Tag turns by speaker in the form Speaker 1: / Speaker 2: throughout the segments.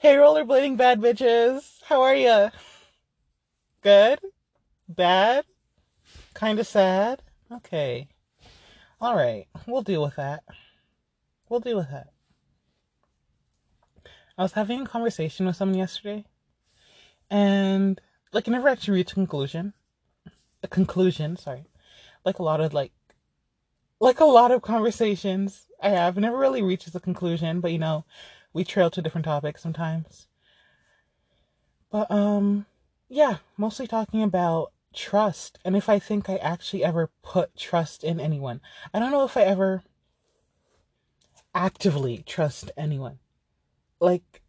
Speaker 1: Hey, rollerblading bad bitches. How are you? Good? Bad? Kinda sad? Okay. Alright, we'll deal with that. We'll deal with that. I was having a conversation with someone yesterday, and like I never actually reached a conclusion. A conclusion, sorry. Like a lot of like like a lot of conversations I have never really reaches a conclusion, but you know, we trail to different topics sometimes. But um yeah, mostly talking about trust and if I think I actually ever put trust in anyone. I don't know if I ever actively trust anyone. Like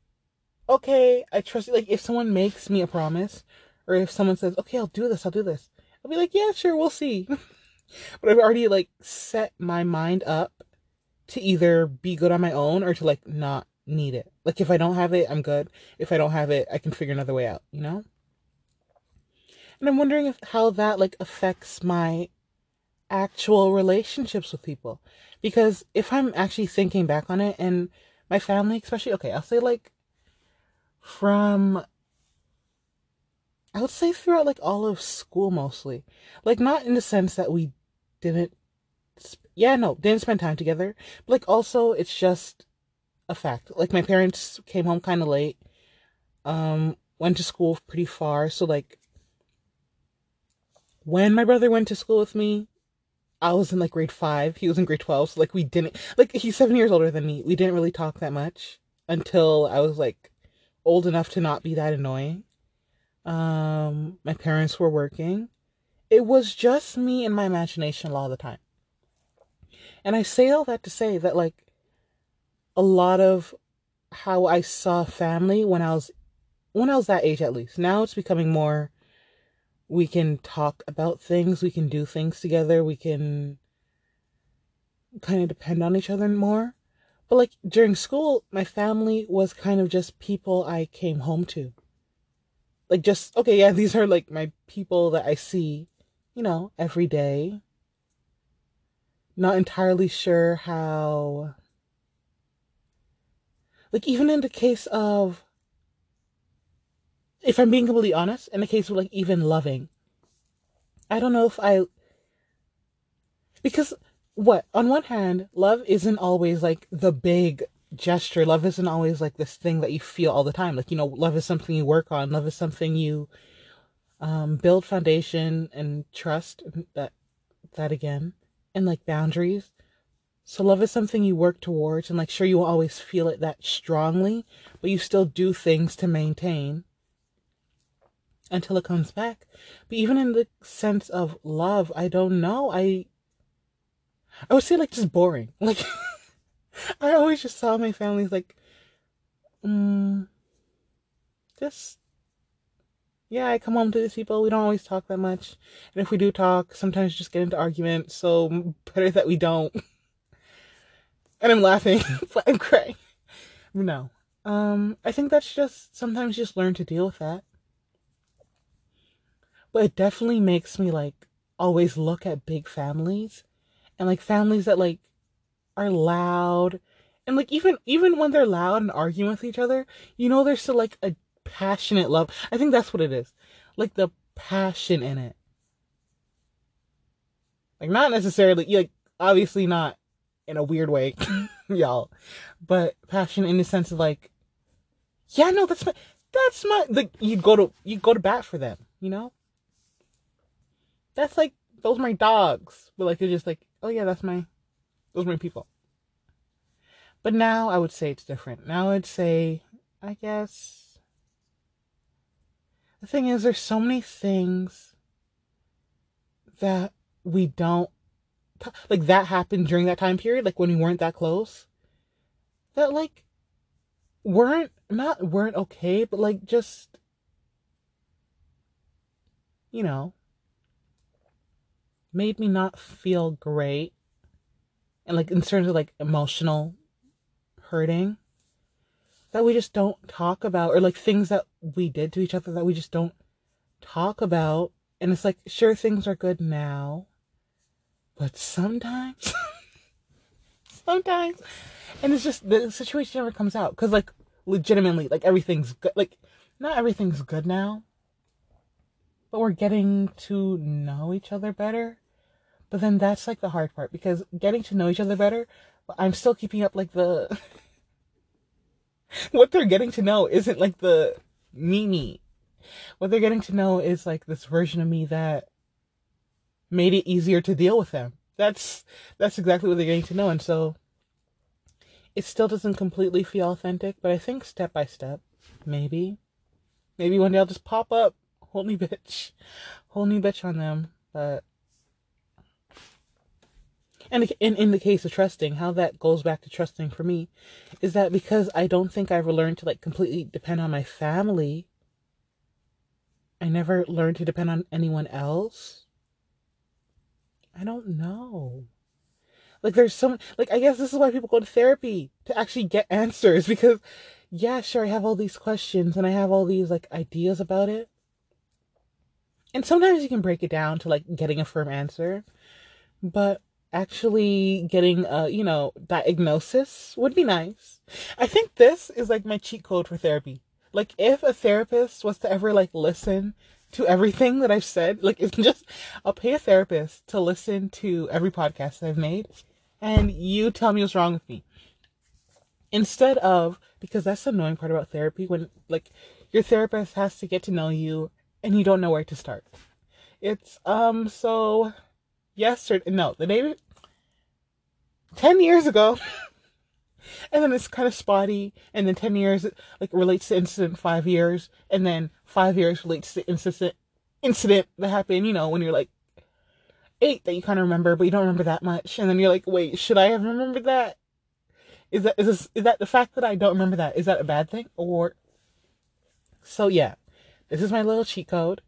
Speaker 1: okay, I trust you. Like if someone makes me a promise or if someone says, "Okay, I'll do this. I'll do this." I'll be like, "Yeah, sure, we'll see." but I've already like set my mind up to either be good on my own or to like not need it. Like if I don't have it, I'm good. If I don't have it, I can figure another way out, you know? And I'm wondering if how that like affects my actual relationships with people. Because if I'm actually thinking back on it and my family, especially okay, I'll say like from I would say throughout like all of school mostly. Like not in the sense that we didn't yeah, no, didn't spend time together. But like also it's just a fact. Like my parents came home kind of late. Um went to school pretty far, so like when my brother went to school with me, I was in like grade 5, he was in grade 12, so like we didn't like he's 7 years older than me. We didn't really talk that much until I was like old enough to not be that annoying. Um my parents were working. It was just me and my imagination a lot of the time. And I say all that to say that, like, a lot of how I saw family when I was when I was that age at least. Now it's becoming more we can talk about things, we can do things together, we can kind of depend on each other more. But like during school, my family was kind of just people I came home to. Like just okay, yeah, these are like my people that I see, you know, every day not entirely sure how like even in the case of if i'm being completely honest in the case of like even loving i don't know if i because what on one hand love isn't always like the big gesture. Love isn't always like this thing that you feel all the time. Like you know love is something you work on. Love is something you um, build foundation and trust that that again and like boundaries. So love is something you work towards and like sure you always feel it that strongly, but you still do things to maintain until it comes back. But even in the sense of love, I don't know. I I would say like just boring. Like I always just saw my family like um just yeah, I come home to these people. We don't always talk that much. And if we do talk, sometimes just get into arguments. So better that we don't. And I'm laughing, but I'm crying. No. Um, I think that's just sometimes just learn to deal with that. But it definitely makes me like always look at big families and like families that like are loud and like even even when they're loud and arguing with each other, you know there's still like a passionate love. I think that's what it is. Like the passion in it. Like not necessarily like obviously not in a weird way, y'all. But passion in the sense of like yeah, no, that's my that's my like you go to you go to bat for them, you know? That's like those are my dogs. But like they're just like, oh yeah, that's my those are my people. But now I would say it's different. Now I'd say I guess the thing is, there's so many things that we don't like that happened during that time period, like when we weren't that close, that like weren't not weren't okay, but like just you know made me not feel great. And like in terms of like emotional hurting that we just don't talk about or like things that we did to each other that we just don't talk about. And it's like sure things are good now but sometimes sometimes and it's just the situation never comes out because like legitimately like everything's good. Like not everything's good now, but we're getting to know each other better. But then that's like the hard part because getting to know each other better, I'm still keeping up like the what they're getting to know isn't like the me me. What they're getting to know is like this version of me that made it easier to deal with them. That's that's exactly what they're getting to know and so it still doesn't completely feel authentic, but I think step by step, maybe. Maybe one day I'll just pop up, whole new bitch, whole new bitch on them. But and in in the case of trusting, how that goes back to trusting for me, is that because I don't think I ever learned to like completely depend on my family. I never learned to depend on anyone else. I don't know. Like there's some like I guess this is why people go to therapy to actually get answers because yeah, sure I have all these questions and I have all these like ideas about it. And sometimes you can break it down to like getting a firm answer, but actually getting a, you know, diagnosis would be nice. I think this is like my cheat code for therapy. Like if a therapist was to ever like listen to everything that I've said, like it's just I'll pay a therapist to listen to every podcast I've made and you tell me what's wrong with me. Instead of, because that's the annoying part about therapy when, like, your therapist has to get to know you and you don't know where to start. It's, um, so, yesterday, no, the day, 10 years ago, and then it's kind of spotty, and then 10 years, like, relates to incident five years, and then five years relates to incident, incident that happened, you know, when you're like eight that you kind of remember, but you don't remember that much. And then you're like, wait, should I have remembered that? Is that is this is that the fact that I don't remember that? Is that a bad thing? Or so yeah, this is my little cheat code.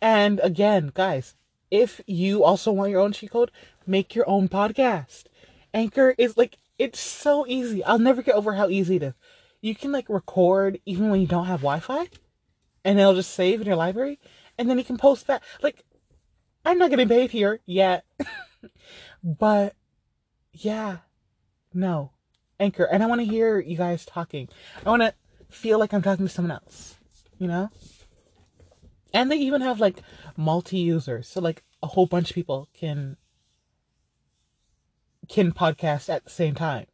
Speaker 1: And again, guys, if you also want your own cheat code, make your own podcast. Anchor is like it's so easy. I'll never get over how easy it is. You can like record even when you don't have Wi-Fi, and it'll just save in your library, and then you can post that. Like I'm not getting paid here yet. but yeah, no. Anchor. And I want to hear you guys talking. I want to feel like I'm talking to someone else, you know? And they even have like multi users. So like a whole bunch of people can can podcast at the same time.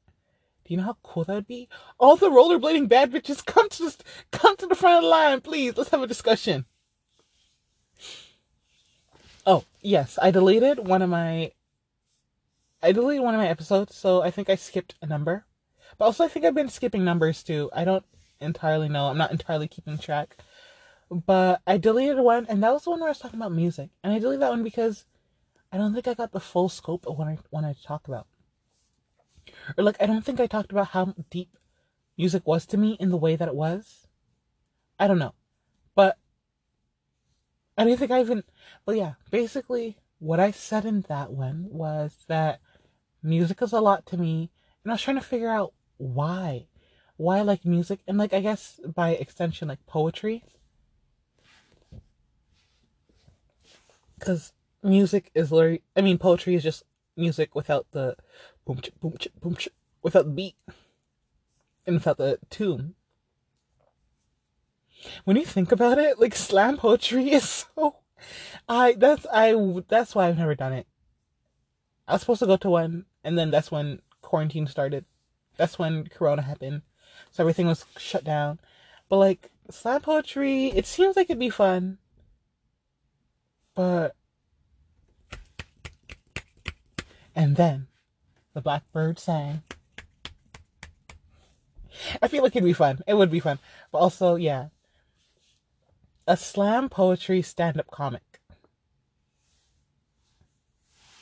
Speaker 1: Do you know how cool that would be? All the rollerblading bad bitches come to this, come to the front of the line, please. Let's have a discussion. Oh, yes, I deleted one of my I deleted one of my episodes, so I think I skipped a number. But also I think I've been skipping numbers too. I don't entirely know. I'm not entirely keeping track. But I deleted one and that was the one where I was talking about music. And I deleted that one because I don't think I got the full scope of what I wanted to talk about. Or like I don't think I talked about how deep music was to me in the way that it was. I don't know. But I didn't think I even. But yeah, basically, what I said in that one was that music is a lot to me, and I was trying to figure out why. Why I like music, and like, I guess by extension, like poetry. Because music is literally. I mean, poetry is just music without the boom, ch- boom, boom, without the beat, and without the tune when you think about it, like slam poetry is so I that's I that's why I've never done it. I was supposed to go to one and then that's when quarantine started. That's when corona happened. So everything was shut down. But like slam poetry, it seems like it'd be fun. But and then the blackbird sang. I feel like it'd be fun. It would be fun. But also, yeah, a slam poetry stand up comic.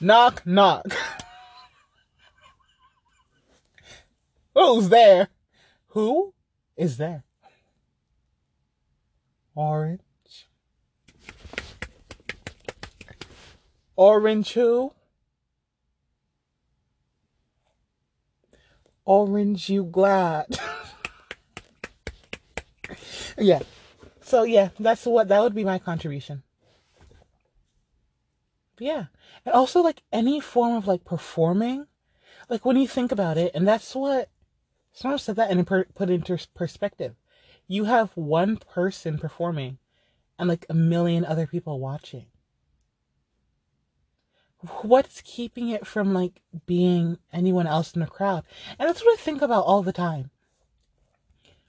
Speaker 1: Knock, knock. Who's there? Who is there? Orange. Orange who? Orange you glad. yeah. So yeah, that's what that would be my contribution. But yeah. And also like any form of like performing, like when you think about it, and that's what Someone said that and put into perspective. You have one person performing and like a million other people watching. What's keeping it from like being anyone else in the crowd? And that's what I think about all the time.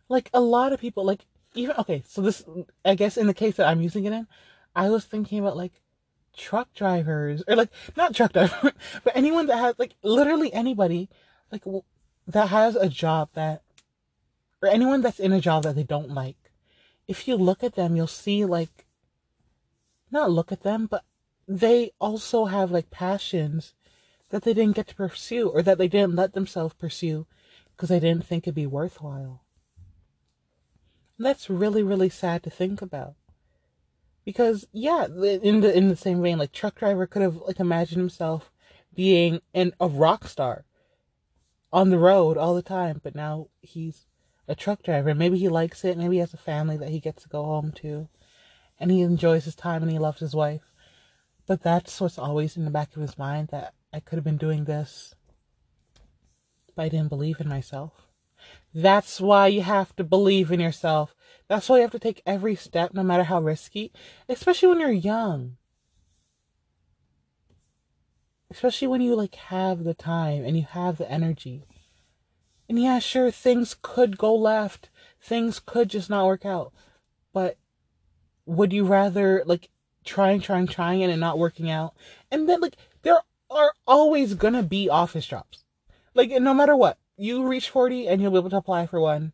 Speaker 1: Like a lot of people, like even okay, so this I guess in the case that I'm using it in, I was thinking about like truck drivers or like not truck drivers, but anyone that has like literally anybody like that has a job that or anyone that's in a job that they don't like. If you look at them, you'll see like not look at them, but they also have like passions that they didn't get to pursue or that they didn't let themselves pursue because they didn't think it'd be worthwhile. And that's really, really sad to think about. Because yeah, in the in the same vein, like truck driver could have like imagined himself being an a rock star on the road all the time, but now he's a truck driver. Maybe he likes it. Maybe he has a family that he gets to go home to, and he enjoys his time and he loves his wife. But that's what's always in the back of his mind that I could have been doing this, but I didn't believe in myself. That's why you have to believe in yourself. That's why you have to take every step, no matter how risky, especially when you're young. Especially when you like have the time and you have the energy. And yeah, sure, things could go left. Things could just not work out. But would you rather like trying, trying, trying and it not working out? And then like there are always gonna be office jobs. Like no matter what you reach 40 and you'll be able to apply for one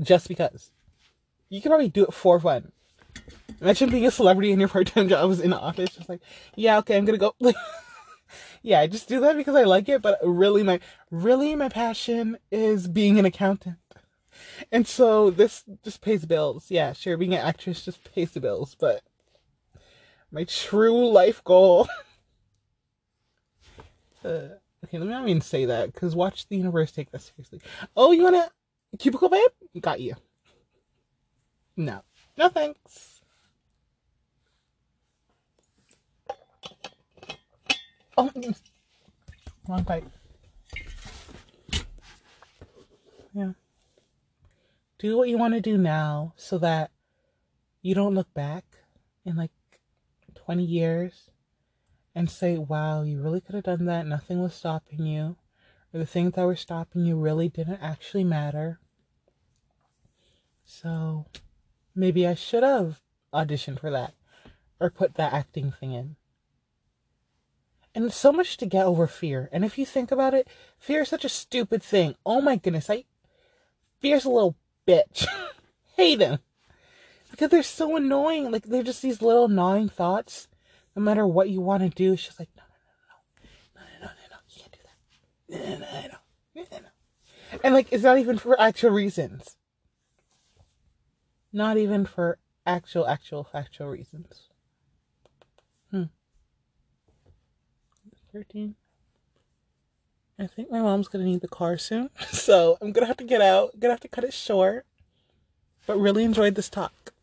Speaker 1: just because. You can probably do it for fun. Imagine being a celebrity and your part-time job is in the office, just like, yeah, okay, I'm gonna go. yeah, I just do that because I like it, but really my really my passion is being an accountant. And so this just pays bills. Yeah, sure, being an actress just pays the bills, but my true life goal uh, Okay, let me not even say that because watch the universe take that seriously. Oh, you wanna cubicle babe? Got you. No, no thanks. Oh, wrong pipe. Yeah. Do what you want to do now so that you don't look back in like 20 years and say, wow, you really could have done that. Nothing was stopping you. Or the things that were stopping you really didn't actually matter. So maybe I should have auditioned for that or put that acting thing in. And so much to get over fear. And if you think about it, fear is such a stupid thing. Oh my goodness, I fear's a little bitch. Hate him. Because they're so annoying. Like they're just these little gnawing thoughts no matter what you want to do, just like, no, no, no, no, no, no, no, no, no. you can't do that. No, no, no, no, no. And like, it's not even for actual reasons. Not even for actual, actual, factual reasons. Hmm. 13. I think my mom's gonna need the car soon. So I'm gonna have to get out. Gonna have to cut it short. But really enjoyed this talk.